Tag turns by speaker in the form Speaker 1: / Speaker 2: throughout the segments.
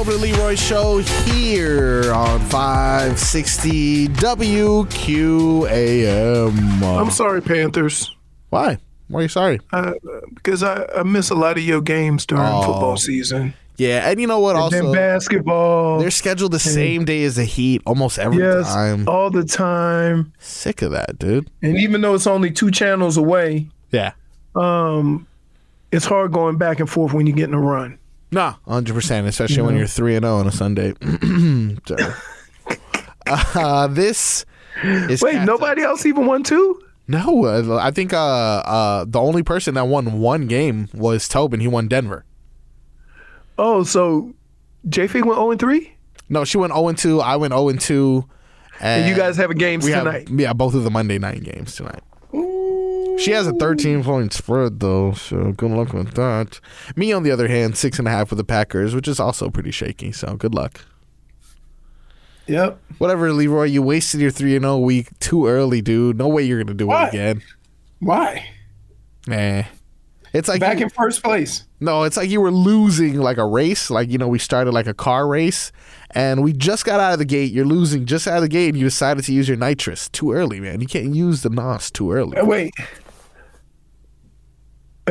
Speaker 1: Tobin and Leroy Show here on 560 WQAM.
Speaker 2: I'm sorry, Panthers,
Speaker 1: Why? Why are you sorry?
Speaker 2: uh, because I, I miss a lot of your games during
Speaker 1: Oh.
Speaker 2: football season.
Speaker 1: Yeah, and you know what?
Speaker 2: And
Speaker 1: Also,
Speaker 2: then basketball.
Speaker 1: they're scheduled the same day as the Heat almost every
Speaker 2: yes,
Speaker 1: time.
Speaker 2: all the time.
Speaker 1: Sick of that, dude.
Speaker 2: And even though it's only two channels away,
Speaker 1: Yeah.
Speaker 2: um, it's hard going back and forth when you're getting a run.
Speaker 1: Nah, 100%, especially when you're 3 and 0 on a Sunday. Uh, this is
Speaker 2: Wait, nobody else even won two?
Speaker 1: No, uh, I think uh, uh, the only person that won one game was Tobin. He won Denver.
Speaker 2: Oh, so JFig went 0 and 3?
Speaker 1: No, she went 0 2. I went 0 2.
Speaker 2: And you guys having games
Speaker 1: we
Speaker 2: tonight.
Speaker 1: Have, yeah, both of the Monday night games tonight. She has a 13 point spread, though, so good luck with that. Me, on the other hand, six and a half with the Packers, which is also pretty shaky, so good luck.
Speaker 2: Yep.
Speaker 1: Whatever, Leroy, you wasted your 3 0 week too early, dude. No way you're going to do
Speaker 2: Why?
Speaker 1: it again.
Speaker 2: Why?
Speaker 1: Nah. It's like
Speaker 2: Back
Speaker 1: you-
Speaker 2: in first place.
Speaker 1: No, it's like you were losing like a race. Like, you know, we started like a car race and we just got out of the gate. You're losing just out of the gate and you decided to use your nitrous too early, man. You can't use the NOS too early.
Speaker 2: Wait.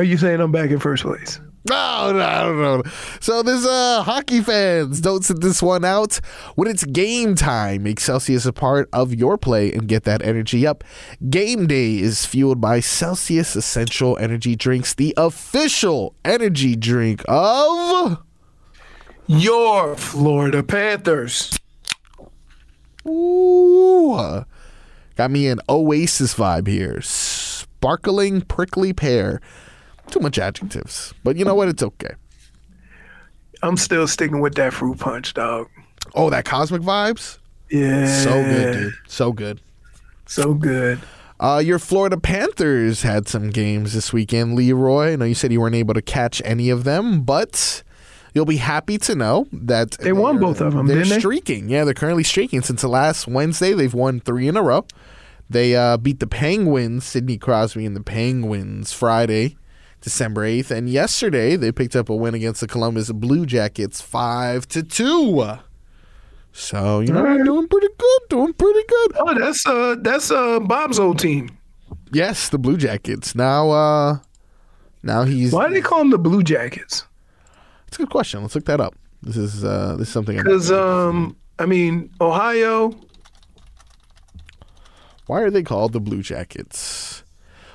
Speaker 2: Are you saying I'm back in first place?
Speaker 1: No, no, no, no. So there's uh hockey fans. Don't sit this one out. When it's game time, make Celsius a part of your play and get that energy up. Game day is fueled by Celsius Essential Energy Drinks, the official energy drink of
Speaker 2: Your Florida Panthers.
Speaker 1: Ooh. Got me an Oasis vibe here. Sparkling prickly pear. Too much adjectives. But you know what? It's okay.
Speaker 2: I'm still sticking with that fruit punch, dog.
Speaker 1: Oh, that cosmic vibes?
Speaker 2: Yeah.
Speaker 1: So good, dude. So good.
Speaker 2: So good.
Speaker 1: Uh, your Florida Panthers had some games this weekend, Leroy. I know you said you weren't able to catch any of them, but you'll be happy to know that
Speaker 2: They won both of them.
Speaker 1: They're
Speaker 2: didn't they?
Speaker 1: streaking. Yeah, they're currently streaking. Since the last Wednesday, they've won three in a row. They uh, beat the Penguins, Sidney Crosby and the Penguins Friday, December eighth, and yesterday they picked up a win against the Columbus Blue Jackets, five to two. So you know they're doing pretty good, doing pretty good.
Speaker 2: Oh, that's uh that's uh Bob's old team.
Speaker 1: Yes, the Blue Jackets. Now, uh, now he's.
Speaker 2: Why do they call them the Blue Jackets?
Speaker 1: It's a good question. Let's look that up. This is uh, this is something.
Speaker 2: Because um, I mean, Ohio.
Speaker 1: Why are they called the Blue Jackets?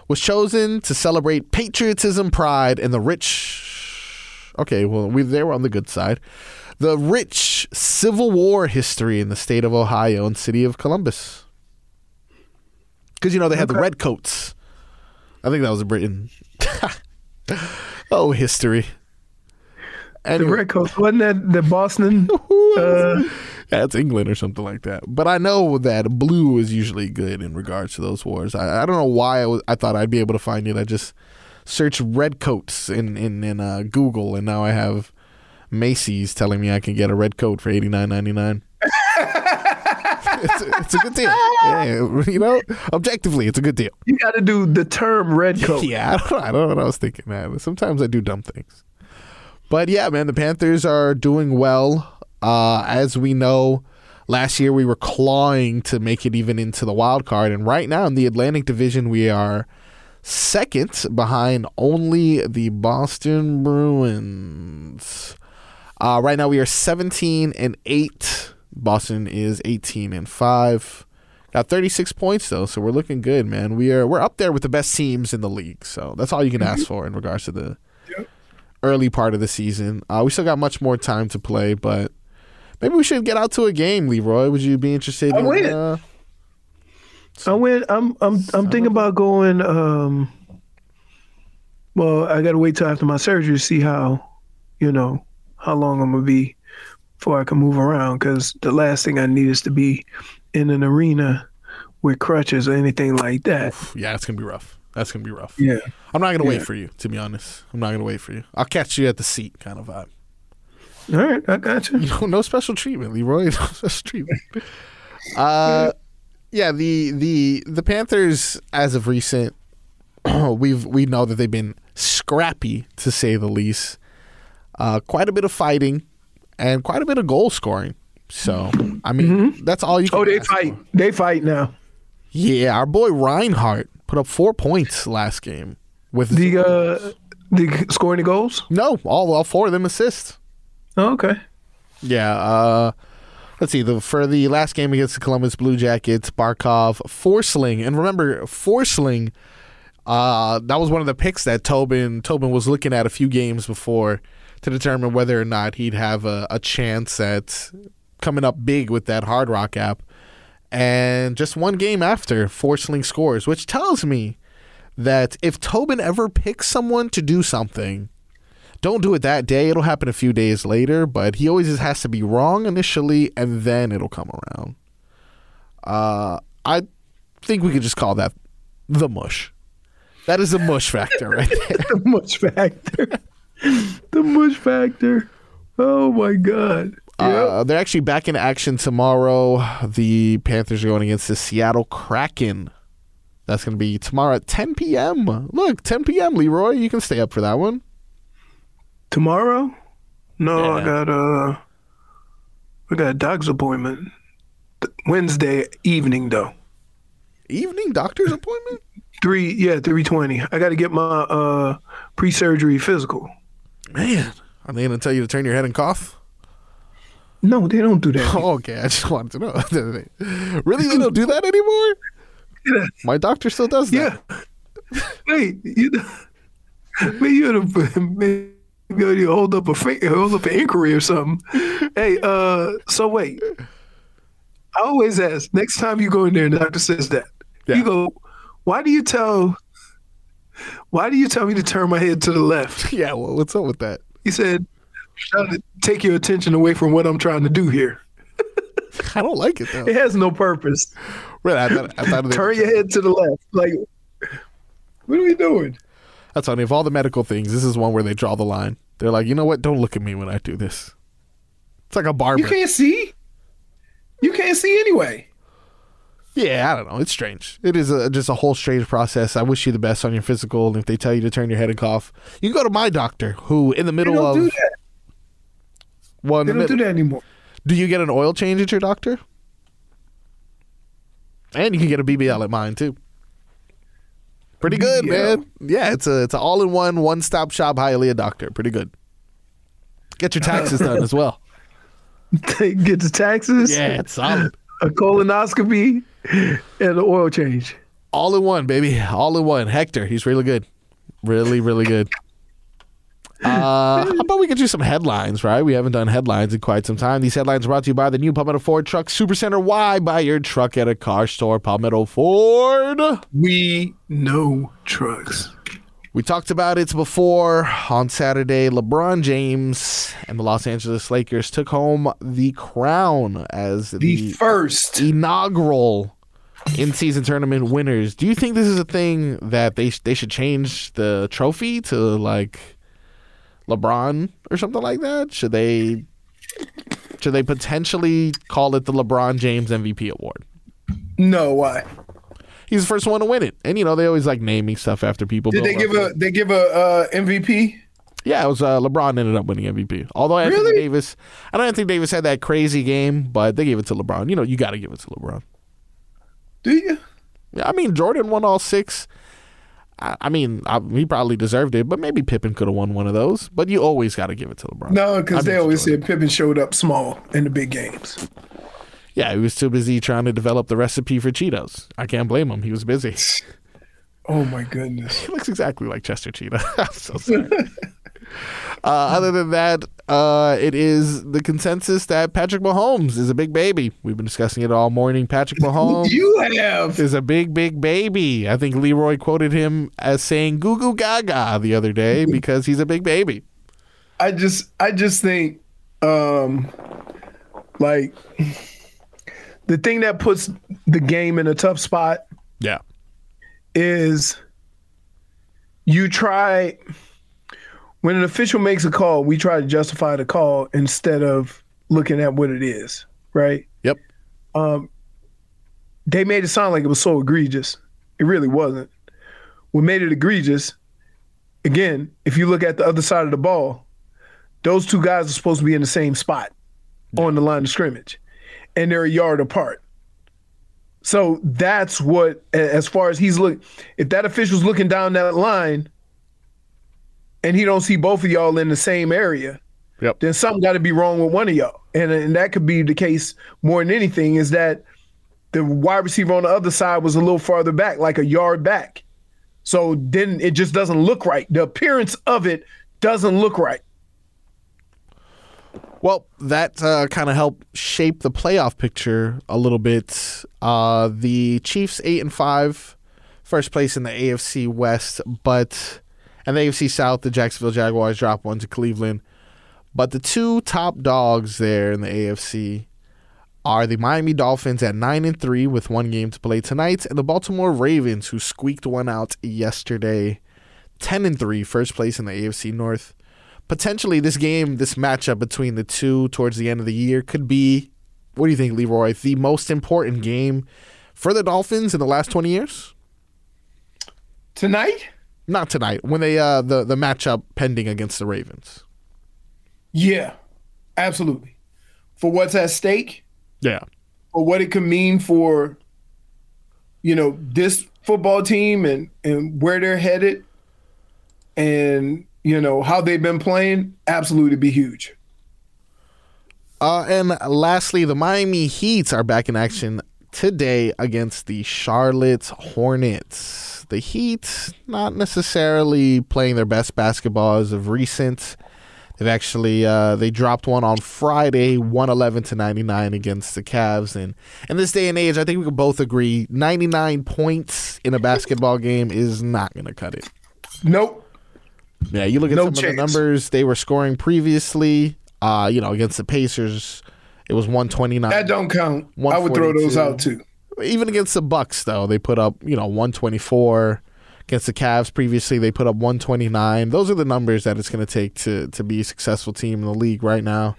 Speaker 1: Was chosen to celebrate patriotism, pride, and the rich. Okay, well, we they were on the good side. The rich Civil War history in the state of Ohio and city of Columbus. Because you know they had the redcoats. I think that was a Britain. oh, history.
Speaker 2: The Redcoats wasn't that the Boston? Uh,
Speaker 1: That's England or something like that. But I know that blue is usually good in regards to those wars. I, I don't know why I, was, I thought I'd be able to find it. I just searched redcoats in in, in uh, Google, and now I have Macy's telling me I can get a red coat for eighty nine ninety nine. It's a, it's a good deal. Yeah, you know, objectively, it's a good deal.
Speaker 2: You got to do the term red coat.
Speaker 1: Yeah, I don't, I don't know what I was thinking, man. Sometimes I do dumb things. But yeah, man, the Panthers are doing well. Uh, as we know, last year we were clawing to make it even into the wild card. And right now in the Atlantic Division, we are second behind only the Boston Bruins. Uh, right now we are 17 and 8. Boston is 18 and 5. Got 36 points though, so we're looking good, man. We are we're up there with the best teams in the league. So that's all you can ask for in regards to the early part of the season. Uh, we still got much more time to play, but maybe we should get out to a game, Leroy. Would you be interested
Speaker 2: I
Speaker 1: in
Speaker 2: win.
Speaker 1: uh,
Speaker 2: I went. I'm. I'm. I'm thinking about going. Um. Well, I got to wait till after my surgery to see how, you know, how long I'm gonna be before I can move around. Because the last thing I need is to be in an arena with crutches or anything like that.
Speaker 1: Yeah, it's gonna be rough. That's gonna be rough.
Speaker 2: Yeah.
Speaker 1: I'm not gonna wait for you, to be honest. I'm not gonna wait for you. I'll catch you at the seat kind of vibe.
Speaker 2: All right, I got you.
Speaker 1: No, no special treatment, Leroy. No special treatment. Uh, yeah. The the the Panthers, as of recent, we've we know that they've been scrappy to say the least. Uh, quite a bit of fighting and quite a bit of goal scoring. So I mean, that's all you. Can
Speaker 2: Oh, they
Speaker 1: ask for.
Speaker 2: fight. They fight now.
Speaker 1: Yeah, our boy Reinhardt put up four points last game with
Speaker 2: The uh, the scoring the goals.
Speaker 1: no all all four of them assists.
Speaker 2: Oh, okay.
Speaker 1: Yeah. Uh, let's see. The for the last game against the Columbus Blue Jackets, Barkov, Forsling, and remember Forsling. Uh, that was one of the picks that Tobin Tobin was looking at a few games before to determine whether or not he'd have a, a chance at coming up big with that Hard Rock app. And just one game after, Forsling scores, which tells me that if Tobin ever picks someone to do something, don't do it that day. It'll happen a few days later, but he always has to be wrong initially, and then it'll come around. Uh, I think we could just call that the mush. That is the mush factor right there.
Speaker 2: The mush factor. the mush factor. Oh my god.
Speaker 1: Uh, they're actually back in action tomorrow. The Panthers are going against the Seattle Kraken. That's going to be tomorrow at 10 p.m. Look, 10 p.m. Leroy, you can stay up for that one.
Speaker 2: Tomorrow? No, I
Speaker 1: Yeah.
Speaker 2: got uh I got a doctor's appointment. Wednesday evening though.
Speaker 1: Evening doctor's appointment.
Speaker 2: Three yeah, three twenty. I gotta get my uh pre surgery physical.
Speaker 1: Man, are they going to tell you to turn your head and cough?
Speaker 2: No, they don't do that.
Speaker 1: Oh, okay, I just wanted to know. really, they don't do that anymore?
Speaker 2: Yeah.
Speaker 1: My doctor still does that.
Speaker 2: Yeah. Wait, you know, maybe you ought to ought to hold up a hold up an inquiry or something. Hey, uh, so wait. I always ask next time you go in there and the doctor says that.
Speaker 1: Yeah.
Speaker 2: You go, why do you tell why do you tell me to turn my head to the left?
Speaker 1: Yeah, well, what's up with that?
Speaker 2: He said, trying to take your attention away from what I'm trying to do here.
Speaker 1: I don't like it though.
Speaker 2: It has no purpose.
Speaker 1: Really, I thought, I thought
Speaker 2: Turn your head to the left. Like, what are we doing?
Speaker 1: That's funny. Of all the medical things, this is one where they draw the line. They're like, you know what? Don't look at me when I do this. It's like a barber.
Speaker 2: You can't see. You can't see anyway.
Speaker 1: Yeah, I don't know. It's strange. It is a, just a whole strange process. I wish you the best on your physical. And if they tell you to turn your head and cough, you can go to my doctor, who in the
Speaker 2: They
Speaker 1: middle
Speaker 2: don't
Speaker 1: of
Speaker 2: do that.
Speaker 1: one.
Speaker 2: They don't do that anymore.
Speaker 1: Do you get an oil change at your doctor? And you can get a BBL at mine too. Pretty good,
Speaker 2: BBL?
Speaker 1: man. Yeah, it's a it's an all in one one stop shop Hialeah doctor. Pretty good. Get your taxes done as well.
Speaker 2: Get the taxes,
Speaker 1: Yeah, it's solid.
Speaker 2: a colonoscopy, and an oil change.
Speaker 1: All in one, baby. All in one. Hector, he's really good. Really, really good. Uh, how about we get you some headlines, right? We haven't done headlines in quite some time. These headlines are brought to you by the new Palmetto Ford Truck Supercenter. Why buy your truck at a car store? Palmetto Ford.
Speaker 2: We know trucks.
Speaker 1: We talked about it before on Saturday. LeBron James and the Los Angeles Lakers took home the crown as
Speaker 2: The
Speaker 1: the
Speaker 2: first.
Speaker 1: inaugural in-season tournament winners. Do you think this is a thing that they they should change the trophy to like LeBron or something like that? Should they should they potentially call it the LeBron James MVP award?
Speaker 2: No, why?
Speaker 1: He's the first one to win it, and you know they always like naming stuff after people.
Speaker 2: Did they give a they give a uh, MVP?
Speaker 1: Yeah, it was uh, LeBron ended up winning MVP. Although Anthony
Speaker 2: Really?
Speaker 1: Davis, I don't think Davis had that crazy game, but they gave it to LeBron. You know, you got to give it to LeBron.
Speaker 2: Do you?
Speaker 1: Yeah, I mean Jordan won all six. I, I mean, I, he probably deserved it, but maybe Pippen could have won one of those. But you always got to give it to LeBron.
Speaker 2: No, because they always said Pippen showed up small in the big games.
Speaker 1: Yeah, he was too busy trying to develop the recipe for Cheetos. I can't blame him. He was busy.
Speaker 2: Oh my goodness.
Speaker 1: He looks exactly like Chester Cheetah. I'm so sorry. Uh, other than that, uh, it is the consensus that Patrick Mahomes is a big baby. We've been discussing it all morning. Patrick Mahomes
Speaker 2: You have
Speaker 1: is a big, big baby. I think Leroy quoted him as saying "goo goo gaga" the other day because he's a big baby.
Speaker 2: I just I just think um like the thing that puts the game in a tough spot
Speaker 1: Yeah,
Speaker 2: is you try when an official makes a call, we try to justify the call instead of looking at what it is, right?
Speaker 1: yep, um,
Speaker 2: They made it sound like it was so egregious. It really wasn't. What made it egregious, again, if you look at the other side of the ball, those two guys are supposed to be in the same spot on the line of scrimmage, and they're a yard apart. So that's what, as far as he's look, if that official's looking down that line, and he don't see both of y'all in the same area,
Speaker 1: yep.
Speaker 2: then something got to be wrong with one of y'all. And, and that could be the case more than anything is that the wide receiver on the other side was a little farther back, like a yard back. So then it just doesn't look right. The appearance of it doesn't look right.
Speaker 1: Well, that uh, kind of helped shape the playoff picture a little bit. Uh, the Chiefs eight and five, first place in the AFC West, but and the AFC South, the Jacksonville Jaguars drop one to Cleveland. But the two top dogs there in the AFC are the Miami Dolphins at nine and three with one game to play tonight, and the Baltimore Ravens who squeaked one out yesterday, ten and three, first place in the AFC North potentially this game, this matchup between the two towards the end of the year could be, what do you think, Leroy, the most important game for the Dolphins in the last 20 years?
Speaker 2: Tonight?
Speaker 1: Not tonight, when they uh the the matchup pending against the Ravens.
Speaker 2: Yeah, absolutely. For what's at stake,
Speaker 1: Yeah.
Speaker 2: for what it could mean for, you know, this football team and, and where they're headed and, you know, how they've been playing, absolutely be huge.
Speaker 1: Uh, and lastly, the Miami Heat are back in action today against the Charlotte Hornets. The Heat not necessarily playing their best basketball as of recent. They've actually uh, they dropped one on Friday, one eleven to ninety nine against the Cavs, and in this day and age, I think we can both agree ninety nine points in a basketball game is not going to cut it.
Speaker 2: Nope.
Speaker 1: Yeah, you look at
Speaker 2: No
Speaker 1: some of the numbers they were scoring previously. Uh, you know, against the Pacers, it was one twenty nine.
Speaker 2: That don't count. I would throw those out too.
Speaker 1: even against the Bucks though they put up you know 124 against the Cavs previously they put up 129 those are the numbers that it's going to take to to be a successful team in the league right now.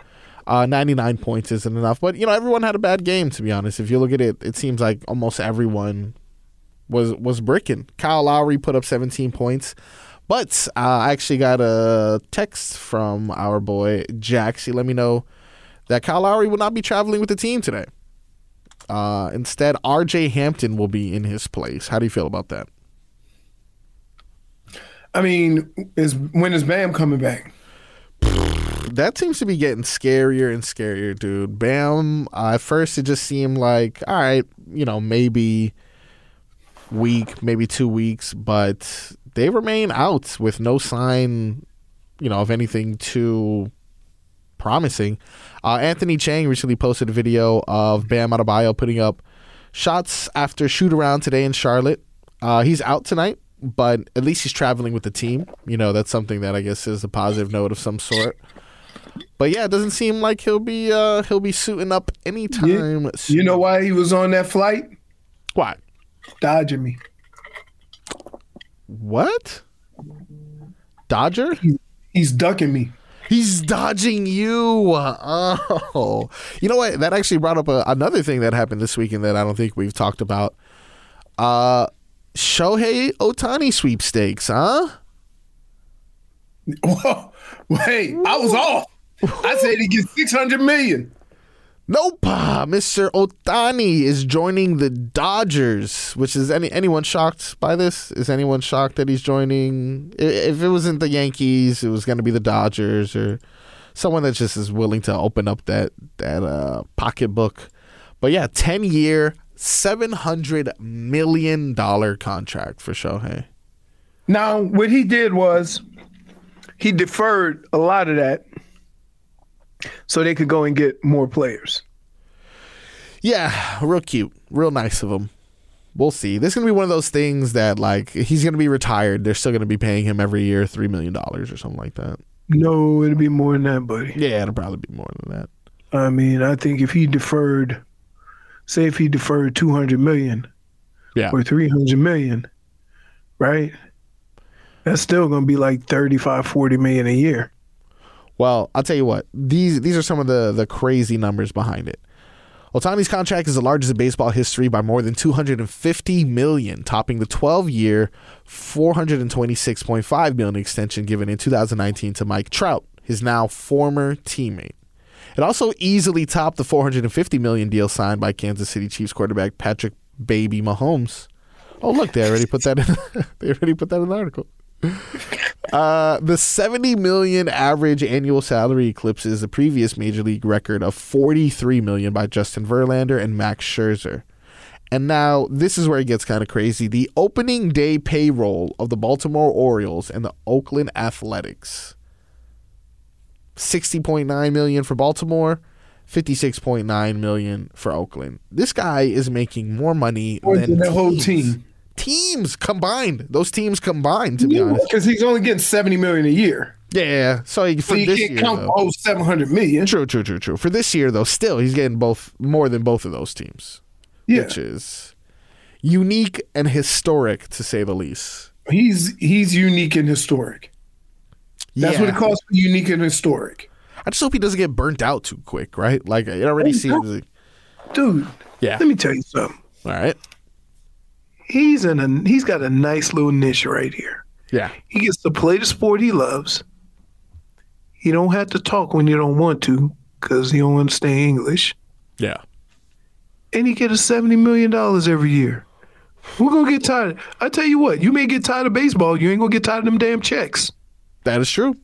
Speaker 1: Uh, 99 points isn't enough but you know everyone had a bad game to be honest. If you look at it it seems like almost everyone was was bricking. Kyle Lowry put up 17 points but uh, I actually got a text from our boy Jax he let me know that Kyle Lowry will not be traveling with the team today uh, instead, R.J. Hampton will be in his place. How do you feel about that?
Speaker 2: I mean, is when is Bam coming back?
Speaker 1: That seems to be getting scarier and scarier, dude. Bam. Uh, at first, it just seemed like, all right, you know, maybe week, maybe two weeks, but they remain out with no sign, you know, of anything too promising. Uh, Anthony Chiang recently posted a video of Bam Adebayo putting up shots after shoot around today in Charlotte. Uh, he's out tonight, but at least he's traveling with the team. You know, that's something that I guess is a positive note of some sort. But yeah, it doesn't seem like he'll be uh, he'll be suiting up anytime soon.
Speaker 2: You know why he was on that flight?
Speaker 1: why?
Speaker 2: Dodging me.
Speaker 1: What? Dodger?
Speaker 2: He's ducking me.
Speaker 1: He's dodging you. Oh, you know what? That actually brought up a, another thing that happened this weekend that I don't think we've talked about. Uh, Shohei Ohtani sweepstakes, huh?
Speaker 2: Whoa, wait, I was off. I said he gets six hundred million.
Speaker 1: Nope, Mr. Ohtani is joining the Dodgers. Which is any anyone shocked by this? Is anyone shocked that he's joining? If it wasn't the Yankees, it was going to be the Dodgers or someone that just is willing to open up that that uh, pocketbook. But yeah, ten year, seven hundred million dollar contract for Shohei.
Speaker 2: Now, what he did was he deferred a lot of that so they could go and get more players.
Speaker 1: Yeah, real cute, real nice of them. We'll see. This is gonna be one of those things that like he's gonna be retired. They're still gonna be paying him every year three million dollars or something like that.
Speaker 2: No, it'll be more than that, buddy.
Speaker 1: Yeah, it'll probably be more than that.
Speaker 2: I mean, I think if he deferred, say if he deferred 200 million
Speaker 1: Yeah,
Speaker 2: or 300 million, right? That's still going to be like 35, 40 million a year.
Speaker 1: Well, I'll tell you what. These these are some of the the crazy numbers behind it. Ohtani's contract is the largest in baseball history by more than 250 million, topping the 12-year, 426.5 million extension given in 2019 to Mike Trout, his now former teammate. It also easily topped the 450 million deal signed by Kansas City Chiefs quarterback Patrick Baby Mahomes. Oh, look, they already put that in. they already put that in the article. Uh, the 70 million average annual salary eclipses the previous major league record of 43 million by Justin Verlander and Max Scherzer. And now this is where it gets kind of crazy. The opening day payroll of the Baltimore Orioles and the Oakland Athletics. 60.9 million for Baltimore, 56.9 million for Oakland. This guy is making more money
Speaker 2: More
Speaker 1: than
Speaker 2: than the whole team.
Speaker 1: Teams combined. Those teams combined to be honest.
Speaker 2: Because he's only getting 70 million a year.
Speaker 1: Yeah, so he-
Speaker 2: So
Speaker 1: for
Speaker 2: you
Speaker 1: this
Speaker 2: can't
Speaker 1: year,
Speaker 2: count
Speaker 1: though,
Speaker 2: the 700 million.
Speaker 1: true, true, true, true. For this year, though, still he's getting both more than both of those teams,
Speaker 2: Yeah.
Speaker 1: which is unique and historic to say the least.
Speaker 2: He's he's unique and historic. That's what it calls for unique and historic.
Speaker 1: I just hope he doesn't get burnt out too quick, right? Like it already seems. Like,
Speaker 2: Dude,
Speaker 1: yeah.
Speaker 2: let me tell you something.
Speaker 1: All right.
Speaker 2: He's in a he's got a nice little niche right here.
Speaker 1: Yeah.
Speaker 2: He gets to play the sport he loves. He don't have to talk when you don't want to because he don't understand English.
Speaker 1: Yeah.
Speaker 2: And he get a seventy million dollars every year. We're gonna get tired. I tell you what, you may get tired of baseball. You ain't gonna get tired of them damn checks.
Speaker 1: That is true.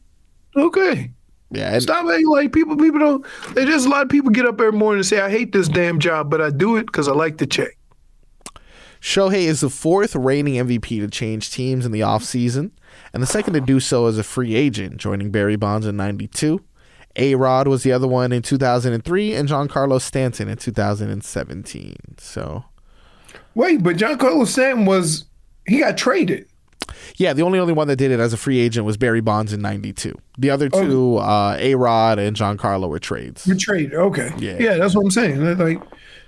Speaker 2: Okay.
Speaker 1: Yeah. And
Speaker 2: Stop acting like people. People don't. There's just a lot of people get up every morning and say, "I hate this damn job, but I do it because I like the check."
Speaker 1: Shohei is the fourth reigning MVP to change teams in the offseason, and the second to do so as a free agent, joining Barry Bonds in 92. A Rod was the other one in 2003, and Giancarlo Stanton in 2017. So,
Speaker 2: Wait, but John Carlos Stanton was he got traded.
Speaker 1: yeah, the only only one that did it as a free agent was Barry Bonds in 92. The other two, uh, A Rod and John Giancarlo, were trades.
Speaker 2: You traded. Okay.
Speaker 1: Yeah.
Speaker 2: Yeah, that's what I'm saying. Like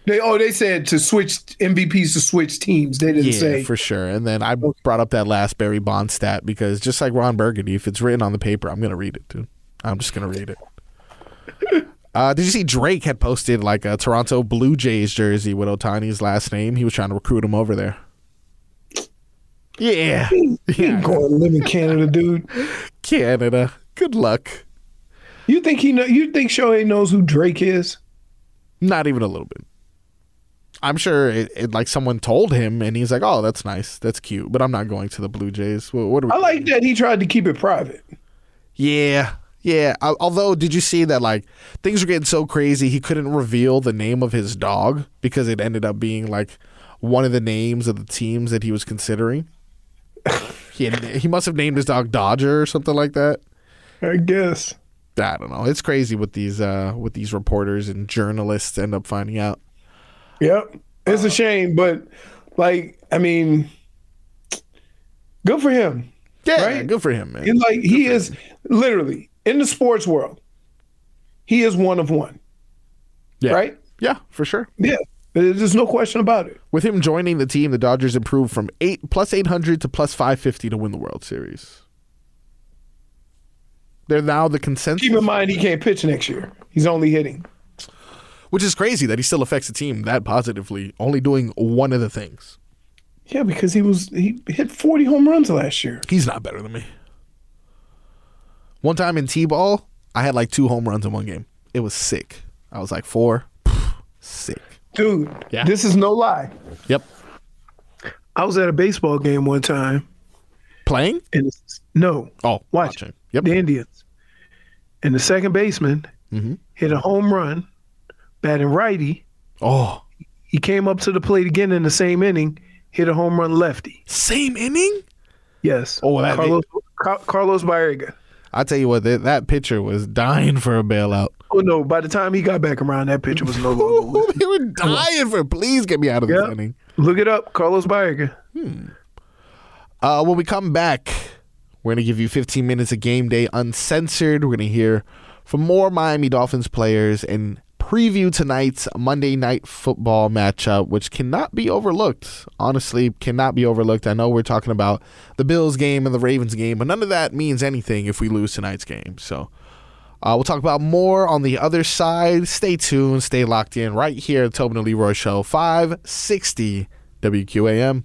Speaker 2: they oh they said to switch MVPs to switch teams. They didn't
Speaker 1: Yeah,
Speaker 2: say
Speaker 1: for sure. And then I brought up that last Barry Bonds stat because just like Ron Burgundy, if it's written on the paper, I'm gonna read it, dude. I'm just gonna read it. Uh, did you see Drake had posted like a Toronto Blue Jays jersey with Ohtani's last name? He was trying to recruit him over there. Yeah,
Speaker 2: you ain't going to live in Canada, dude.
Speaker 1: Canada. Good luck.
Speaker 2: You think he know? You think Shohei knows who Drake is?
Speaker 1: Not even a little bit. I'm sure it, it like someone told him, and he's like, "Oh, that's nice, that's cute," but I'm not going to the Blue Jays. What, what are we?
Speaker 2: I like that he tried to keep it private.
Speaker 1: Yeah, yeah. Al- Although, did you see that like things were getting so crazy he couldn't reveal the name of his dog because it ended up being like one of the names of the teams that he was considering. he had, he must have named his dog Dodger or something like that.
Speaker 2: I guess.
Speaker 1: I don't know. It's crazy what these uh what these reporters and journalists end up finding out.
Speaker 2: Yep. It's a uh, shame, but like I mean, good for him.
Speaker 1: Yeah,
Speaker 2: Right?
Speaker 1: good for him, man.
Speaker 2: And like he is literally in the sports world, he is one of one.
Speaker 1: yeah.
Speaker 2: Right?
Speaker 1: Yeah, for sure.
Speaker 2: Yeah. There's no question about it.
Speaker 1: With him joining the team, the Dodgers improved from eight plus eight hundred to plus five fifty to win the World Series. They're now the consensus,
Speaker 2: Keep in mind he can't pitch next year. He's only hitting.
Speaker 1: Which is crazy that he still affects the team that positively, only doing one of the things.
Speaker 2: Yeah, because he was he hit 40 home runs last year.
Speaker 1: He's not better than me. One time in T-ball, I had like two home runs in one game. It was sick. I was like four, sick.
Speaker 2: Dude,
Speaker 1: Yeah.
Speaker 2: this is no lie.
Speaker 1: Yep.
Speaker 2: I was at a baseball game one time
Speaker 1: Playing?
Speaker 2: and no,
Speaker 1: Oh,
Speaker 2: watch
Speaker 1: watching. Yep.
Speaker 2: the Indians. And the second baseman
Speaker 1: Mm-hmm.
Speaker 2: hit a home run, batting righty.
Speaker 1: Oh,
Speaker 2: He came up to the plate again in the same inning, hit a home run lefty.
Speaker 1: same inning.
Speaker 2: Yes.
Speaker 1: Oh, that-
Speaker 2: Carlos Ca- Carlos Baerga.
Speaker 1: I tell you what, that, that pitcher was dying for a bailout.
Speaker 2: Oh no! By the time he got back around, that pitcher was no longer.
Speaker 1: they were dying for. Please get me out of this inning.
Speaker 2: Look it up, Carlos Baerga.
Speaker 1: Uh, when we come back, we're going to give you 15 minutes of game day uncensored. We're going to hear from more Miami Dolphins players and preview tonight's Monday night football matchup, which cannot be overlooked. Honestly, cannot be overlooked. I know we're talking about the Bills game and the Ravens game, but none of that means anything if we lose tonight's game. So. Uh, we'll talk about more on the other side. Stay tuned, stay locked in right here at the Tobin and Leroy Show, 560 WQAM.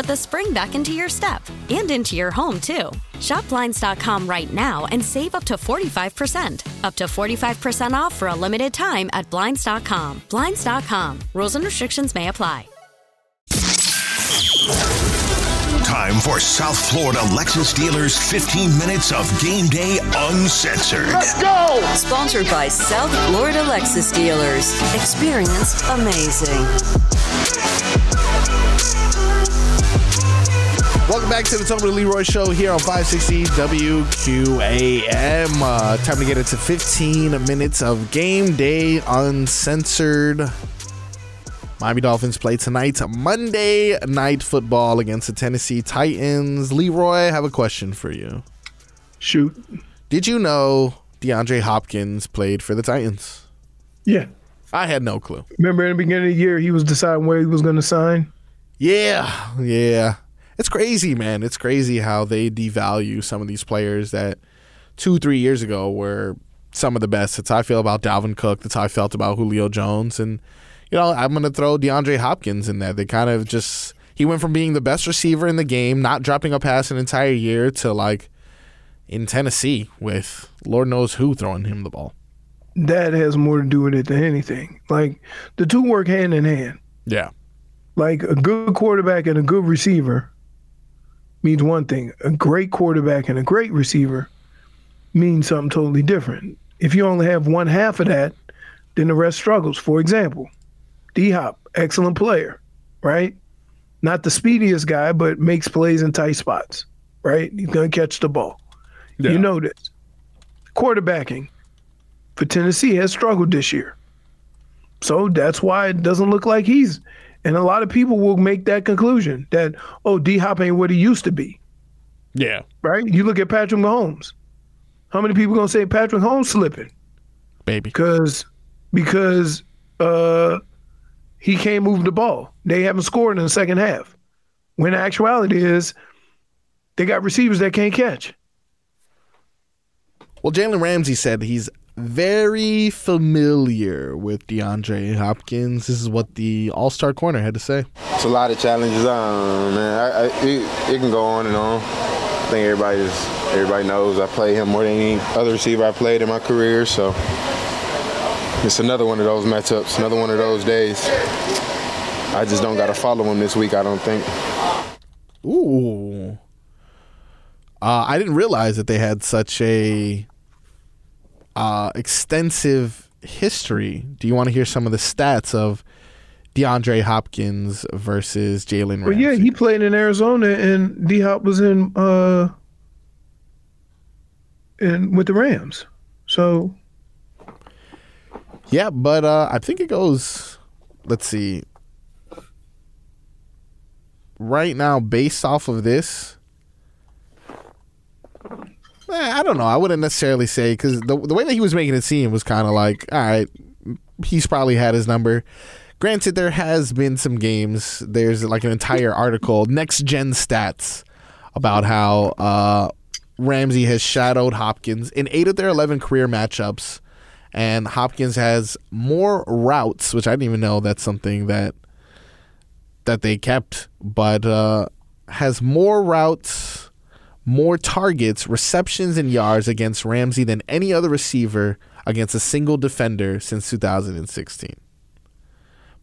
Speaker 3: the spring back into your step and into your home, too. Shop Blinds.com right now and save up to 45%. Up to 45% off for a limited time at Blinds.com. Blinds.com. Rules and restrictions may apply.
Speaker 4: Time for South Florida Lexus dealers 15 minutes of game day uncensored. Let's go!
Speaker 5: Sponsored by South Florida Lexus Dealers. Experienced amazing.
Speaker 1: Welcome back to the Tobin and Leroy Show here on 560 WQAM. Uh, time to get into 15 minutes of game day uncensored. Miami Dolphins play tonight, Monday night football against the Tennessee Titans. Leroy, I have a question for you.
Speaker 2: Shoot.
Speaker 1: Did you know DeAndre Hopkins played for the Titans?
Speaker 2: Yeah.
Speaker 1: I had no clue.
Speaker 2: Remember in the beginning of the year, he was deciding where he was going to sign?
Speaker 1: Yeah, yeah. It's crazy, man. It's crazy how they devalue some of these players that two, three years ago were some of the best. That's how I feel about Dalvin Cook. That's how I felt about Julio Jones. And, you know, I'm going to throw DeAndre Hopkins in there. They kind of just, he went from being the best receiver in the game, not dropping a pass an entire year, to like in Tennessee with Lord knows who throwing him the ball.
Speaker 2: That has more to do with it than anything. Like the two work hand in hand.
Speaker 1: Yeah.
Speaker 2: Like a good quarterback and a good receiver means one thing. A great quarterback and a great receiver means something totally different. If you only have one half of that, then the rest struggles. For example, D Hop, excellent player, right? Not the speediest guy, but makes plays in tight spots, right? He's gonna catch the ball. You know this. Quarterbacking for Tennessee has struggled this year. So that's why it doesn't look like he's and a lot of people will make that conclusion that, oh, D Hop ain't what he used to be.
Speaker 1: Yeah.
Speaker 2: Right? You look at Patrick Mahomes. How many people gonna say Patrick Mahomes slipping?
Speaker 1: Baby.
Speaker 2: Because because uh he can't move the ball. They haven't scored in the second half. When the actuality is they got receivers that can't catch.
Speaker 1: Well, Jalen Ramsey said he's very familiar with DeAndre Hopkins. This is what the All Star Corner had to say.
Speaker 6: It's a lot of challenges. Um, man, I, I, it, it can go on and on. I think everybody just, everybody knows I play him more than any other receiver I played in my career. So it's another one of those matchups, another one of those days. I just don't got to follow him this week. I don't think.
Speaker 1: Ooh. Uh, I didn't realize that they had such a uh, extensive history. Do you want to hear some of the stats of DeAndre Hopkins versus Jalen Ramsey?
Speaker 2: Well, yeah, he played in Arizona, and D Hop was in uh, in with the Rams. So,
Speaker 1: yeah, but uh, I think it goes. Let's see. Right now, based off of this, I don't know. I wouldn't necessarily say because the the way that he was making it seem was kind of like, all right, he's probably had his number. Granted, there has been some games. There's like an entire article, next gen stats, about how uh, Ramsey has shadowed Hopkins in eight of their eleven career matchups, and Hopkins has more routes, which I didn't even know that's something that that they kept, but uh, has more routes more targets, receptions, and yards against Ramsey than any other receiver against a single defender since 2016.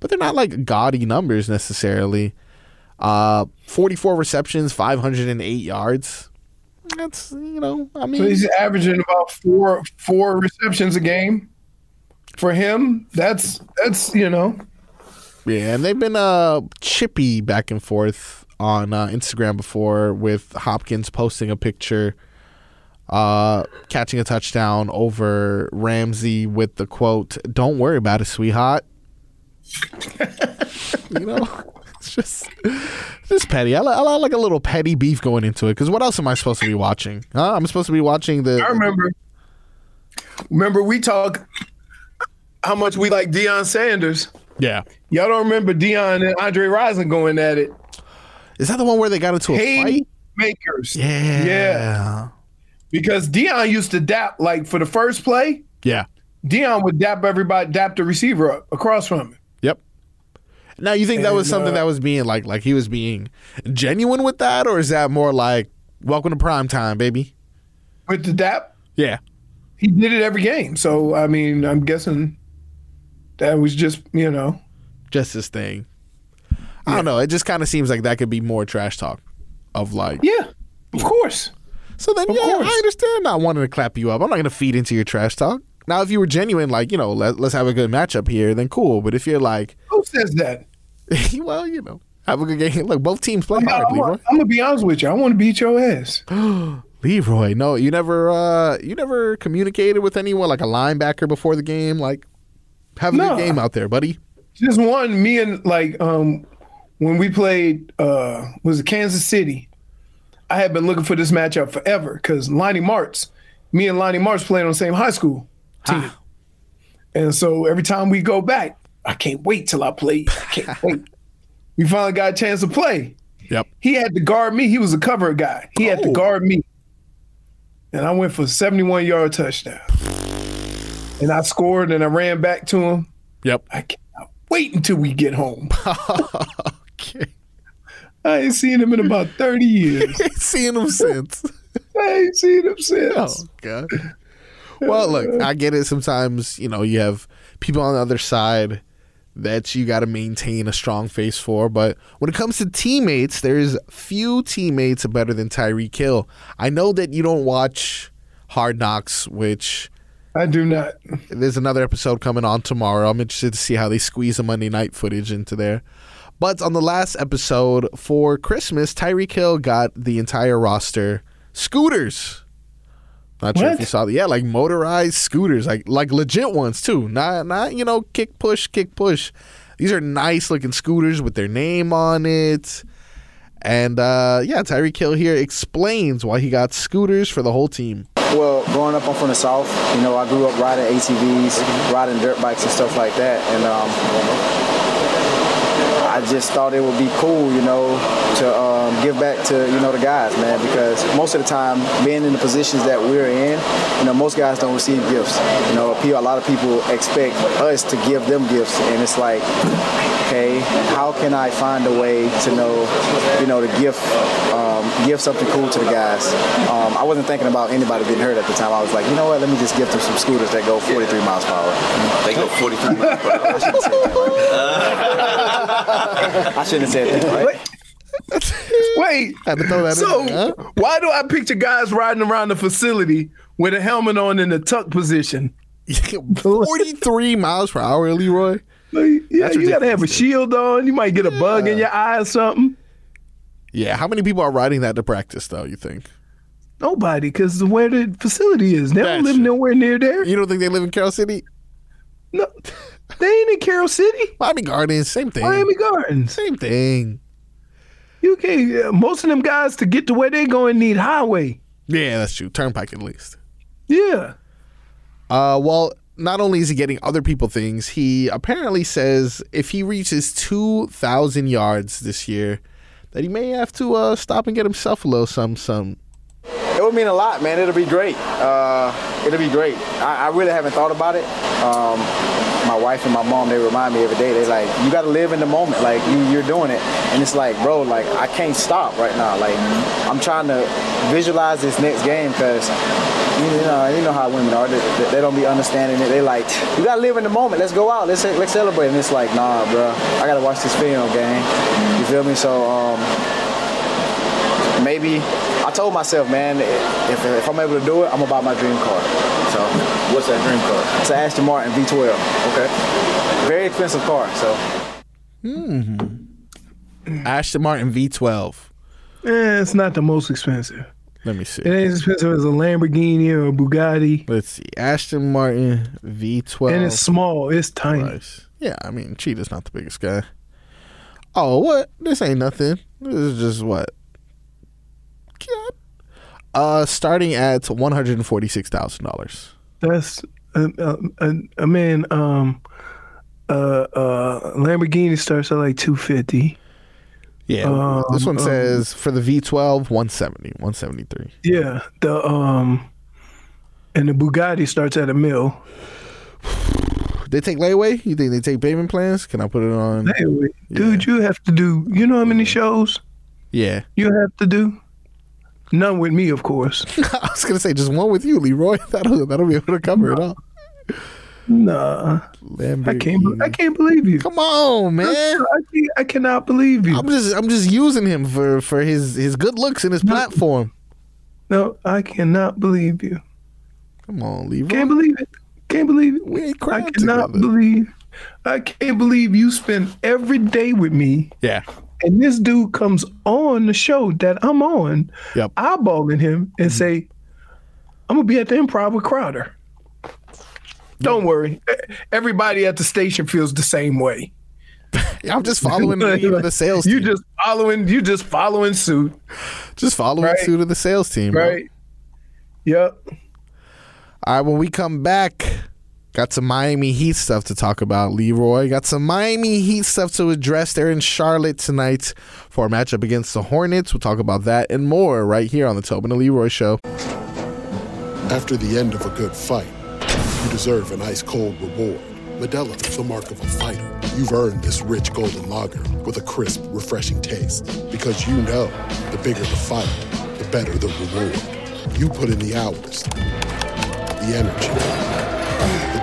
Speaker 1: But they're not like gaudy numbers necessarily. Uh, 44 receptions, 508 yards. That's you know, I mean,
Speaker 2: so he's averaging about four four receptions a game. For him, that's that's you know.
Speaker 1: Yeah, and they've been uh chippy back and forth on uh, Instagram before with Hopkins posting a picture uh, catching a touchdown over Ramsey with the quote, "Don't worry about it, sweetheart." you know, it's just just petty. I, I like a little petty beef going into it because what else am I supposed to be watching? Huh? I'm supposed to be watching the.
Speaker 2: I remember. Remember, we talk how much we like Deion Sanders.
Speaker 1: Yeah.
Speaker 2: Y'all don't remember Deion and Andre Rison going at it.
Speaker 1: Is that the one where they got into a fight?
Speaker 2: Makers.
Speaker 1: Yeah.
Speaker 2: Yeah. Because Deion used to dap like for the first play,
Speaker 1: Yeah.
Speaker 2: Deion would dap everybody, dap the receiver up across from him.
Speaker 1: Yep. Now you think that was something
Speaker 2: uh,
Speaker 1: that was being like like he was being genuine with that, or is that more like welcome to prime time, baby?
Speaker 2: With the dap,
Speaker 1: Yeah.
Speaker 2: he did it every game. So I mean, I'm guessing that was just you know.
Speaker 1: Just this thing. I don't know. It just kind of seems like that could be more trash talk of like.
Speaker 2: Yeah, of course.
Speaker 1: So then,
Speaker 2: Of
Speaker 1: yeah,
Speaker 2: course.
Speaker 1: I understand not wanting to clap you up. I'm not going to feed into your trash talk. Now, if you were genuine, like, you know, let, let's have a good matchup here, then cool. But if you're like,
Speaker 2: Who says that?
Speaker 1: well, you know, have a good game. Look, both teams play
Speaker 2: I'm,
Speaker 1: hard, Leroy.
Speaker 2: gonna be honest with you. I want to beat your ass.
Speaker 1: Leroy, no, you never, uh, you never communicated with anyone like a linebacker before the game. Like, have a
Speaker 2: No.
Speaker 1: good game out there, buddy.
Speaker 2: Just one. Me and like um when we played uh was it Kansas City. I had been looking for this matchup forever because Lonnie Martz, me and Lonnie Martz played on the same high school team. And so every time we go back, I can't wait till I play. I can't wait. We finally got a chance to play.
Speaker 1: Yep.
Speaker 2: He had to guard me. He was a cover guy. He had to
Speaker 1: Oh.
Speaker 2: guard me. And I went for 71 yard touchdown. And I scored and I ran back to him.
Speaker 1: Yep.
Speaker 2: I cannot wait until we get home.
Speaker 1: okay.
Speaker 2: I ain't seen him in about 30 years.
Speaker 1: Ain't seen him since.
Speaker 2: I ain't seen him since.
Speaker 1: Oh God. Well, look, I get it. Sometimes you know you have people on the other side that you got to maintain a strong face for, but when it comes to teammates, there's few teammates better than Tyreek Hill. I know that you don't watch Hard Knocks, which
Speaker 2: I do not.
Speaker 1: There's another episode coming on tomorrow. I'm interested to see how they squeeze the Monday night footage into there. But on the last episode for Christmas, Tyreek Hill got the entire roster scooters. Not sure if you saw that. Yeah, like motorized scooters, like like legit ones too. Not not you know kick push kick push. These are nice looking scooters with their name on it. And uh, yeah, Tyreek Hill here explains why he got scooters for the whole team.
Speaker 7: Well, growing up, I'm from the South. You know, I grew up riding ATVs, riding dirt bikes and stuff like that. And um, I just thought it would be cool, you know, to um, give back to, you know, the guys, man, because most of the time, being in the positions that we're in, you know, most guys don't receive gifts. You know, a lot of people expect us to give them gifts. And it's like, okay, how can I find a way to know, you know, to gift, um, give something cool to the guys? Um, I wasn't thinking about anybody getting hurt at the time. I was like, you know what, let me just gift them some scooters that go 43 miles per hour.
Speaker 8: They go 43 miles per hour.
Speaker 7: I shouldn't have said that. I shouldn't have said that, right?
Speaker 2: Wait.
Speaker 1: Had to throw that in
Speaker 2: so why do I picture guys riding around the facility with a helmet on in the tuck position?
Speaker 1: 43 miles per hour, Leroy.
Speaker 2: Like, yeah,
Speaker 1: That's
Speaker 2: you gotta have a shield on. You might get a bug in your eye or something.
Speaker 1: Yeah, how many people are riding that to practice though? You think?
Speaker 2: Nobody, because where the facility is, they don't
Speaker 1: That's
Speaker 2: live
Speaker 1: true.
Speaker 2: nowhere near there.
Speaker 1: You don't think they live in Carol City?
Speaker 2: No, they ain't in Carol City.
Speaker 1: Miami Gardens, same thing.
Speaker 2: Miami Gardens.
Speaker 1: Same thing.
Speaker 2: You can't. uh, Most of them guys to get to where they going need highway.
Speaker 1: Yeah, that's true. Turnpike at least.
Speaker 2: Yeah.
Speaker 1: Uh, well, not only is he getting other people things, he apparently says if he reaches two thousand yards this year, that he may have to uh, stop and get himself a little some some.
Speaker 7: It would mean a lot, man. It'll be great. Uh, it'll be great. I, I really haven't thought about it. Um, my wife and my mom, they remind me every day. They're like, you got to live in the moment. Like you, you're doing it, and it's like, bro, like I can't stop right now. Like I'm trying to visualize this next game because you know, you know how women are. They, they- they don't be understanding it. They like, you gotta live in the moment. Let's go out. Let's let's celebrate. And it's like, nah, bro. I gotta watch this film, gang. You feel me? So um, maybe I told myself, man, if, if I'm able to do it, I'm gonna buy my dream car. So
Speaker 8: What's that dream car?
Speaker 7: it's an Aston Martin V12.
Speaker 8: Okay.
Speaker 7: Very expensive car. So
Speaker 1: Hmm. Ashton Martin V12.
Speaker 2: Eh, it's not the most expensive.
Speaker 1: Let me see.
Speaker 2: It ain't as expensive as a Lamborghini or a Bugatti.
Speaker 1: Let's see. Ashton Martin V12.
Speaker 2: And it's small. It's tiny.
Speaker 1: price. Yeah, I mean, Cheetah's not the biggest guy. Oh, what? This ain't nothing. This is just what? God. Uh, starting at one hundred and forty-six thousand dollars.
Speaker 2: That's a, a, a, man. Um, uh, uh, Lamborghini starts at like two fifty.
Speaker 1: Yeah, this one
Speaker 2: Um,
Speaker 1: says for the V12, 170, 173.
Speaker 2: Yeah, the um, and the Bugatti starts at a mil.
Speaker 1: They take layaway? You think they take payment plans? Can I put it on?
Speaker 2: Anyway, dude, you have to do. You know how many shows
Speaker 1: Yeah.
Speaker 2: you have to do? None with me, of course.
Speaker 1: I was gonna say just one with you, Leroy. That'll that'll be able to cover it all.
Speaker 2: Nah, I can't. be- I can't believe you.
Speaker 1: Come on, man.
Speaker 2: I, I cannot believe you.
Speaker 1: I'm just I'm just using him for for his his good looks and his platform.
Speaker 2: No, I cannot believe you.
Speaker 1: Come on, Leroy.
Speaker 2: Can't believe it. Can't believe it.
Speaker 1: We ain't
Speaker 2: I cannot
Speaker 1: together.
Speaker 2: believe. I can't believe you spend every day with me,
Speaker 1: Yeah.
Speaker 2: And this dude comes on the show that I'm on,
Speaker 1: Yep.
Speaker 2: eyeballing him, and mm-hmm. say, "I'm gonna be at the Improv with Crowder." Don't worry, everybody at the station feels the same way.
Speaker 1: I'm just following the lead of the sales
Speaker 2: You
Speaker 1: team.
Speaker 2: just following. You just following suit,
Speaker 1: Just following
Speaker 2: Right.
Speaker 1: suit of the sales team. bro.
Speaker 2: right? Yep.
Speaker 1: All right, when we come back, got some Miami Heat stuff to talk about, Leroy. Got some Miami Heat stuff to address. They're in Charlotte tonight for a matchup against the Hornets. We'll talk about that and more right here on the Tobin and Leroy Show.
Speaker 9: After the end of a good fight, you deserve an ice cold reward. Modelo is the mark of a fighter. You've earned this rich golden lager with a crisp, refreshing taste. Because you know the bigger the fight, the better the reward. You put in the hours, the energy,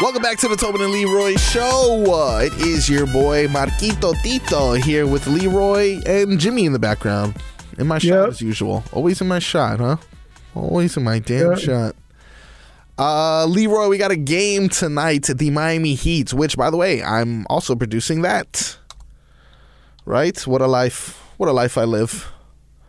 Speaker 1: Welcome back to the Tobin and Leroy Show. Uh, it is your boy Marquito Tito here with Leroy and Jimmy in the background. In my shot as usual. Always in my shot, huh? Always in my damn
Speaker 2: Yep.
Speaker 1: shot. Uh, Leroy, we got a game tonight at the Miami Heat, which, by the way, I'm also producing that. Right? What a life! What a life I live.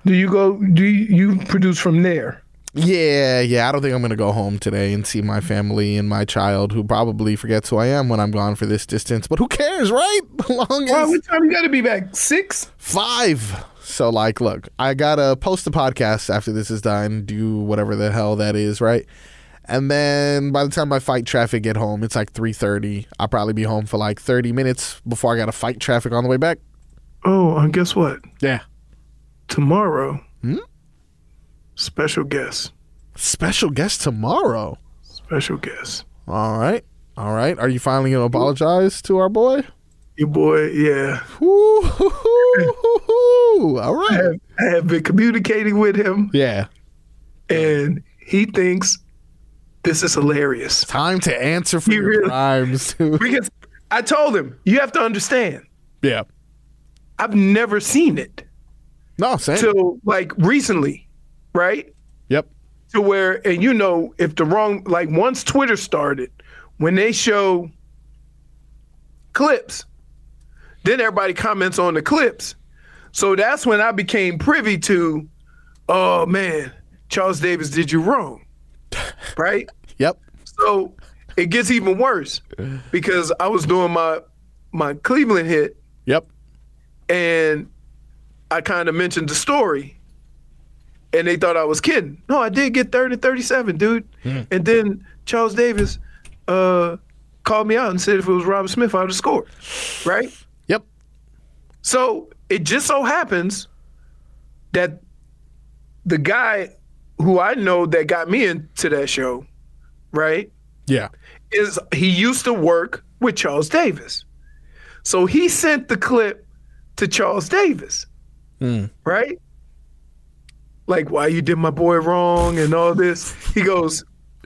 Speaker 2: Do you go? Do you, you produce from there?
Speaker 1: Yeah, yeah. I don't think I'm gonna go home today and see my family and my child, who probably forgets who I am when I'm gone for this distance. But who cares, right? Long as
Speaker 2: Wow, what time you got to be back? Six.
Speaker 1: five. So like, look, I gotta post the podcast after this is done, do whatever the hell that is, right? And then by the time I fight traffic get home, it's like three thirty. I'll probably be home for like thirty minutes before I gotta fight traffic on the way back.
Speaker 2: Oh, and guess what?
Speaker 1: Yeah.
Speaker 2: Tomorrow.
Speaker 1: Hmm?
Speaker 2: Special guest.
Speaker 1: Special guest tomorrow.
Speaker 2: Special guest.
Speaker 1: All right, all right. Are you finally gonna apologize to our boy?
Speaker 2: Your boy, yeah.
Speaker 1: All
Speaker 2: I
Speaker 1: right.
Speaker 2: have, I have been communicating with him,
Speaker 1: Yeah.
Speaker 2: and he thinks this is hilarious.
Speaker 1: Time to answer for
Speaker 2: He
Speaker 1: your
Speaker 2: really-
Speaker 1: crimes.
Speaker 2: Because I told him, you have to understand,
Speaker 1: Yeah.
Speaker 2: I've never seen it
Speaker 1: No, same.
Speaker 2: till like recently, right?
Speaker 1: Yep.
Speaker 2: To where, and you know, if the wrong, like once Twitter started, when they show clips, then everybody comments on the clips. So that's when I became privy to, oh man, Charles Davis did you wrong. Right?
Speaker 1: Yep.
Speaker 2: So it gets even worse because I was doing my my Cleveland hit
Speaker 1: Yep.
Speaker 2: and I kind of mentioned the story and they thought I was kidding. No, I did get third and 37, dude. And then Charles Davis uh, called me out and said if it was Robert Smith, I would have scored. Right?
Speaker 1: Yep.
Speaker 2: So it just so happens that the guy who I know that got me into that show, right,
Speaker 1: Yeah.
Speaker 2: is he used to work with Charles Davis. So he sent the clip to Charles Davis, right? Like, why you did my boy wrong and all this. He goes,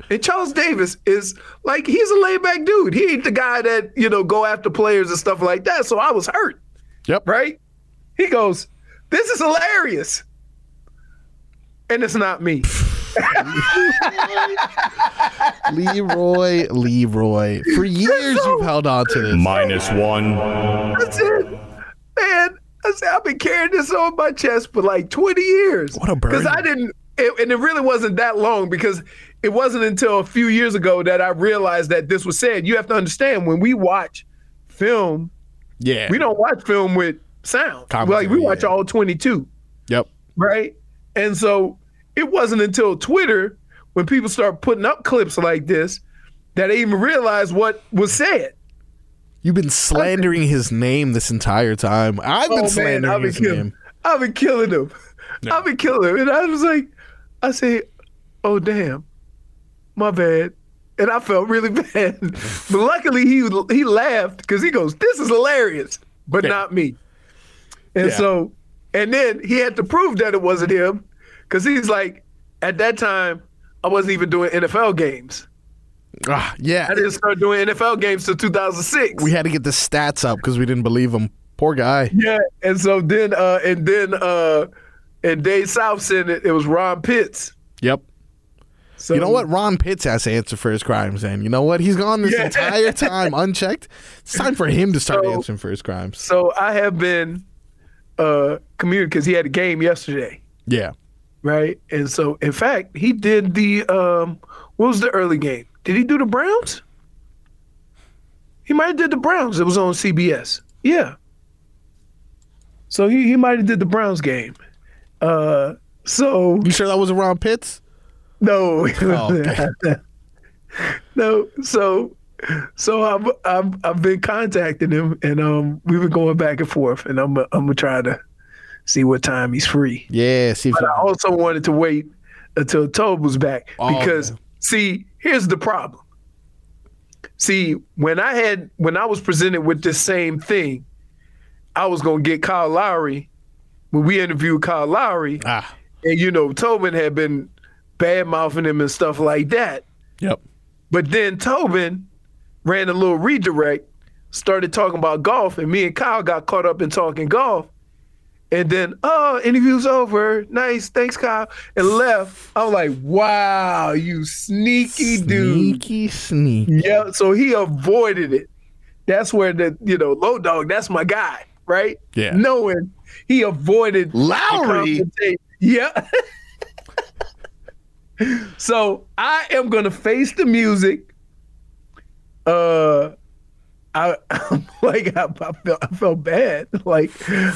Speaker 2: and Charles Davis is like, he's a laid back dude. He ain't the guy that, you know, go after players and stuff like that. So I was hurt.
Speaker 1: Yep.
Speaker 2: Right? He goes, this is hilarious. And it's not me.
Speaker 1: Leroy, Leroy. For years you've held on to this.
Speaker 10: Minus one.
Speaker 2: That's it. Man, I said, I've been carrying this on my chest for like 20 years.
Speaker 1: What a burden.
Speaker 2: Because I didn't, it, and it really wasn't that long because it wasn't until a few years ago that I realized that this was said. You have to understand when we watch film,
Speaker 1: Yeah.
Speaker 2: we don't watch film with sound.
Speaker 1: Commentary,
Speaker 2: like we watch all 22,
Speaker 1: Yep.
Speaker 2: right? And so it wasn't until Twitter when people start putting up clips like this that I even realized what was said.
Speaker 1: You've been slandering his name this entire time. I've been
Speaker 2: Oh, man,
Speaker 1: slandering
Speaker 2: I've been
Speaker 1: his
Speaker 2: killing,
Speaker 1: name.
Speaker 2: I've been killing him. I've been killing him. And I was like, I say, oh damn, my bad. And I felt really bad. but luckily he he laughed because he goes, This is hilarious, but not me. And
Speaker 1: Yeah.
Speaker 2: so and then he had to prove that it wasn't him. Cause he's like, at that time, I wasn't even doing NFL games.
Speaker 1: Ah, yeah.
Speaker 2: I didn't start doing NFL games till 2006.
Speaker 1: We had to get the stats up because we didn't believe him. Poor guy.
Speaker 2: Yeah, and so then uh and then uh and Dave South said it, it was Ron Pitts.
Speaker 1: Yep.
Speaker 2: So
Speaker 1: you know what? Ron Pitts has to answer for his crimes, and you know what? He's gone this
Speaker 2: Yeah.
Speaker 1: entire time unchecked. It's time for him to start
Speaker 2: So-
Speaker 1: answering for his crimes.
Speaker 2: So I have been uh communicating because he had a game yesterday,
Speaker 1: Yeah.
Speaker 2: right? And so in fact he did the um what was the early game? Did he do the Browns? He might have did the Browns. It was on CBS. Yeah. So he, he might have did the Browns game. Uh, so
Speaker 1: you sure that was around Pitts?
Speaker 2: No.
Speaker 1: Oh,
Speaker 2: no. So so I've, I've I've been contacting him and um we've been going back and forth and I'm I'm gonna try to see what time he's free.
Speaker 1: Yeah, see if
Speaker 2: But I also wanted to wait until Tobe was back
Speaker 1: Oh,
Speaker 2: because see, here's the problem. See, when I had when I was presented with this same thing, I was gonna get Kyle Lowry when we interviewed Kyle Lowry,
Speaker 1: ah.
Speaker 2: and you know Tobin had been bad mouthing him and stuff like that.
Speaker 1: Yep.
Speaker 2: But then Tobin ran a little redirect, started talking about golf, and me and Kyle got caught up in talking golf. And then, oh, interview's over. Nice, thanks, Kyle. And left. I'm like, wow, you sneaky dude.
Speaker 1: Sneaky, sneaky.
Speaker 2: Yeah, so he avoided it. That's where the, you know, low dog, that's my guy, right?
Speaker 1: Yeah.
Speaker 2: Knowing he avoided
Speaker 1: Lowry?
Speaker 2: Yeah. so I am gonna face the music. Uh I I'm like I, I felt I felt bad. Like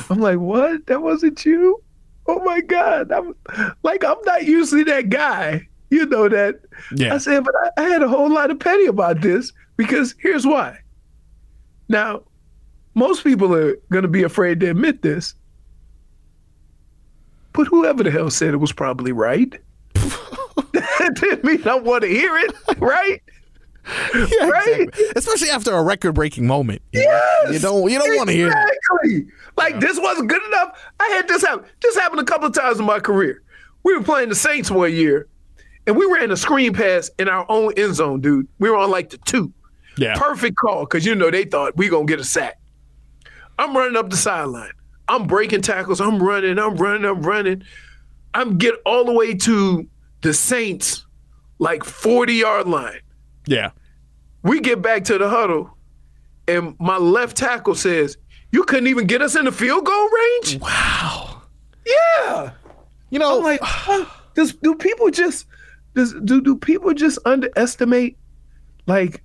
Speaker 2: I'm like, what? That wasn't you? Oh my God. I'm like I'm not usually that guy. You know that.
Speaker 1: Yeah.
Speaker 2: I said, but I, I had a whole lot of petty about this because here's why. Now, most people are gonna be afraid to admit this. But whoever the hell said it was probably right. that didn't mean I want to hear it, right?
Speaker 1: Yeah,
Speaker 2: right?
Speaker 1: exactly. Especially after a record breaking moment. You know?
Speaker 2: Yes,
Speaker 1: You don't you don't want to hear that.
Speaker 2: Exactly. Like this wasn't good enough. I had this happen. This happened a couple of times in my career. We were playing the Saints one year, and we ran a screen pass in our own end zone, dude. We were on like the two.
Speaker 1: Yeah.
Speaker 2: Perfect call, because you know they thought we gonna get a sack. I'm running up the sideline. I'm breaking tackles. I'm running. I'm running. I'm running. I'm get all the way to the Saints, like 40 yard line.
Speaker 1: Yeah.
Speaker 2: We get back to the huddle, and my left tackle says, "You couldn't even get us in the field goal range."
Speaker 1: Wow.
Speaker 2: Yeah.
Speaker 1: You know,
Speaker 2: I'm like, huh? does do people just does do do people just underestimate like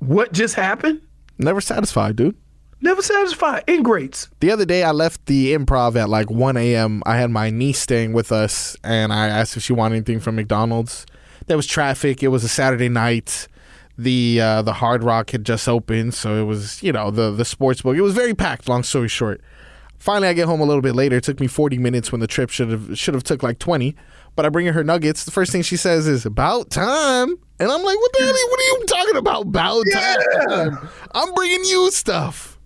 Speaker 2: what just happened?
Speaker 1: Never satisfied, dude.
Speaker 2: Never satisfied. Ingrates.
Speaker 1: The other day, I left the improv at like 1 a.m. I had my niece staying with us, and I asked if she wanted anything from McDonald's. There was traffic. It was a Saturday night. The uh, the Hard Rock had just opened, so it was you know the the sports book. It was very packed. Long story short, finally I get home a little bit later. It took me 40 minutes when the trip should have should have took like 20. But I bring her her nuggets. The first thing she says is about time, and I'm like, what the hell? What are you talking about? About time? I'm bringing you stuff.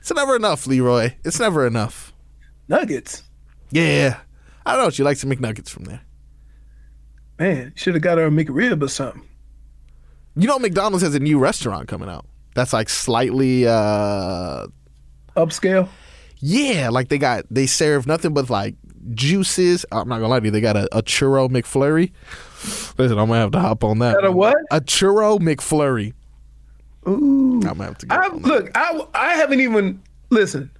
Speaker 1: It's never enough, Leroy. It's never enough.
Speaker 2: Nuggets.
Speaker 1: Yeah. I don't know. She likes to make nuggets from there.
Speaker 2: Man, should have got her a McRib or something.
Speaker 1: You know, McDonald's has a new restaurant coming out. That's like slightly, uh,
Speaker 2: Upscale.
Speaker 1: yeah, like they got, they serve nothing but like juices. I'm not gonna lie to you, they got a, a churro McFlurry. Listen, I'm gonna have to hop on that.
Speaker 2: A what?
Speaker 1: A churro McFlurry.
Speaker 2: Ooh.
Speaker 1: I'm gonna have to get
Speaker 2: I look, I I haven't even listen.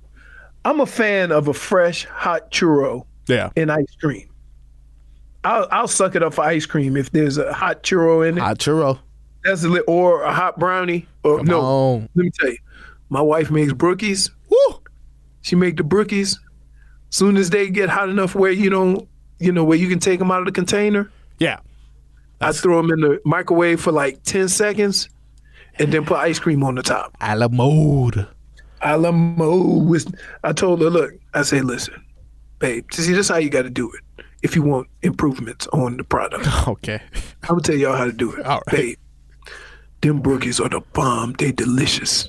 Speaker 2: I'm a fan of a fresh hot churro
Speaker 1: Yeah.
Speaker 2: and ice cream. I'll I'll suck it up for ice cream if there's a hot churro in it.
Speaker 1: Hot churro.
Speaker 2: That's a li- or a hot brownie. Or
Speaker 1: Come
Speaker 2: no,
Speaker 1: on.
Speaker 2: let me tell you, my wife makes brookies.
Speaker 1: Woo!
Speaker 2: She make the brookies. Soon as they get hot enough where you don't, you know, where you can take them out of the container,
Speaker 1: Yeah.
Speaker 2: I throw them in the microwave for like ten seconds, and then put ice cream on the top.
Speaker 1: A la mode.
Speaker 2: a la mode. with- I told her, look, I say, listen, babe, see, this is how you got to do it. If you want improvements on the product,
Speaker 1: Okay.
Speaker 2: I'm gonna tell y'all how to do it.
Speaker 1: All right.
Speaker 2: Babe, them brookies are the bomb. They delicious.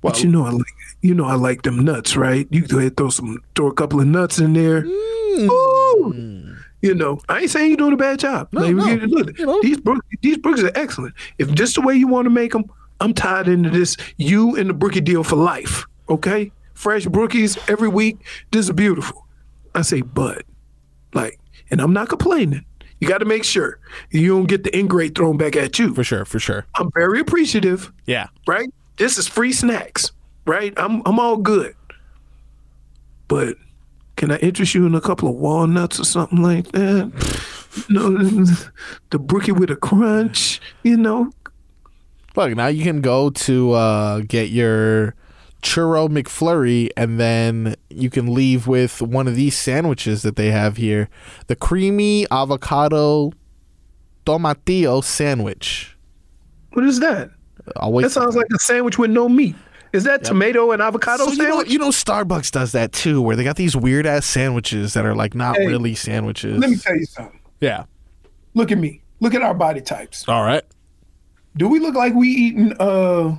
Speaker 2: but you know I like you know I like them nuts, right? You go ahead throw some throw a couple of nuts in there.
Speaker 1: Mm.
Speaker 2: Ooh. You know, I ain't saying you're doing a bad job. Like, you- look, these brook, these brookies are excellent. If just the way you want to make them, I'm tied into this. You and the brookie deal for life. Okay, fresh brookies every week. This is beautiful. I say, but like, and I'm not complaining. You got to make sure you don't get the ingrate thrown back at you.
Speaker 1: For sure, for sure.
Speaker 2: I'm very appreciative,
Speaker 1: Yeah.
Speaker 2: right? This is free snacks, right? I'm I'm all good. But can I interest you in a couple of walnuts or something like that? Know, the brookie with a crunch, you know?
Speaker 1: Look, now you can go to uh, get your churro McFlurry, and then you can leave with one of these sandwiches that they have here: the creamy avocado tomatillo sandwich.
Speaker 2: What is that? That sounds like a sandwich with no meat. Is that tomato and avocado
Speaker 1: So you know,
Speaker 2: sandwich?
Speaker 1: you know, Starbucks does that too, where they got these weird ass sandwiches that are like not
Speaker 2: Hey,
Speaker 1: really sandwiches.
Speaker 2: Let me tell you something.
Speaker 1: yeah.
Speaker 2: Look at me. Look at our body types.
Speaker 1: All right.
Speaker 2: Do we look like we eating uh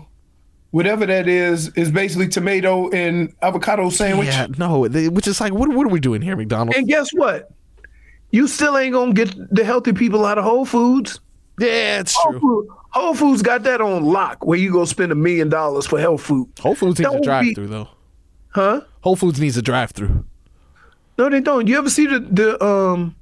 Speaker 2: whatever that is is basically tomato and avocado sandwich?
Speaker 1: Yeah. No. They, which is like, what, what are we doing here, McDonald's?
Speaker 2: And guess what? You still ain't gonna get the healthy people out of Whole Foods.
Speaker 1: Yeah, it's
Speaker 2: Whole
Speaker 1: true.
Speaker 2: Food- Whole Foods got that on lock where you go spend a million dollars for health food.
Speaker 1: Whole Foods needs a drive-through though.
Speaker 2: Huh?
Speaker 1: Whole Foods needs a drive through.
Speaker 2: No, they don't. You ever see the the um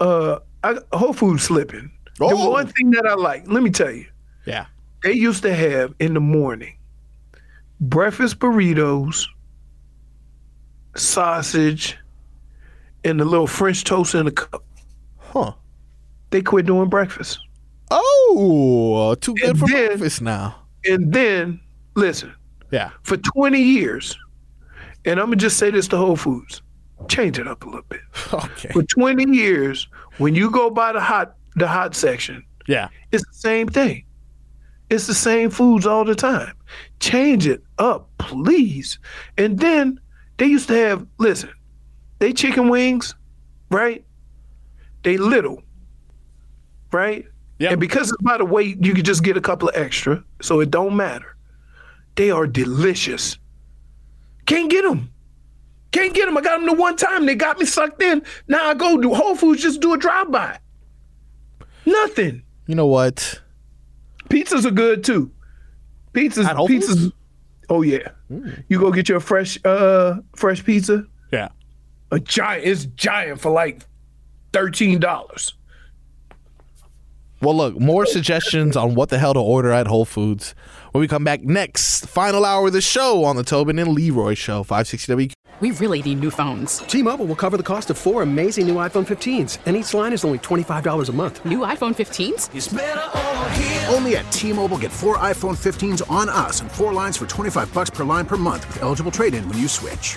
Speaker 2: uh I, Whole Foods slipping? The
Speaker 1: Oh.
Speaker 2: one thing that I like, let me tell you,
Speaker 1: Yeah.
Speaker 2: They used to have in the morning breakfast burritos, sausage, and the little French toast in a cup.
Speaker 1: Huh.
Speaker 2: They quit doing breakfast.
Speaker 1: Oh, too good
Speaker 2: And
Speaker 1: for
Speaker 2: then-
Speaker 1: breakfast now.
Speaker 2: And then, listen,
Speaker 1: Yeah.
Speaker 2: for 20 years, and I'm going to just say this to Whole Foods change it up a little bit.
Speaker 1: Okay.
Speaker 2: For 20 years, when you go by the hot the hot section,
Speaker 1: Yeah.
Speaker 2: it's the same thing. It's the same foods all the time. Change it up, please. And then they used to have, listen, they chicken wings, right? They little, right?
Speaker 1: Yeah.
Speaker 2: And because it's by the weight, you could just get a couple of extra, so it don't matter. They are delicious. Can't get them. Can't get them. I got them the one time. They got me sucked in. Now I go to Whole Foods, just do a drive by. Nothing.
Speaker 1: You know what?
Speaker 2: Pizzas are good too. Pizzas, pizzas.
Speaker 1: Foods?
Speaker 2: Oh yeah. You go get your fresh, uh, fresh pizza.
Speaker 1: Yeah.
Speaker 2: A giant. It's giant for like thirteen dollars.
Speaker 1: Well, look, more suggestions on what the hell to order at Whole Foods when we come back next. Final hour of the show on the Tobin and Leroy Show, 560 W.
Speaker 11: We really need new phones.
Speaker 12: T-Mobile will cover the cost of four amazing new iPhone 15s, and each line is only $25 a month.
Speaker 11: New iPhone 15s?
Speaker 13: Only at T-Mobile get four iPhone 15s on us and four lines for 25 bucks per line per month with eligible trade-in when you switch.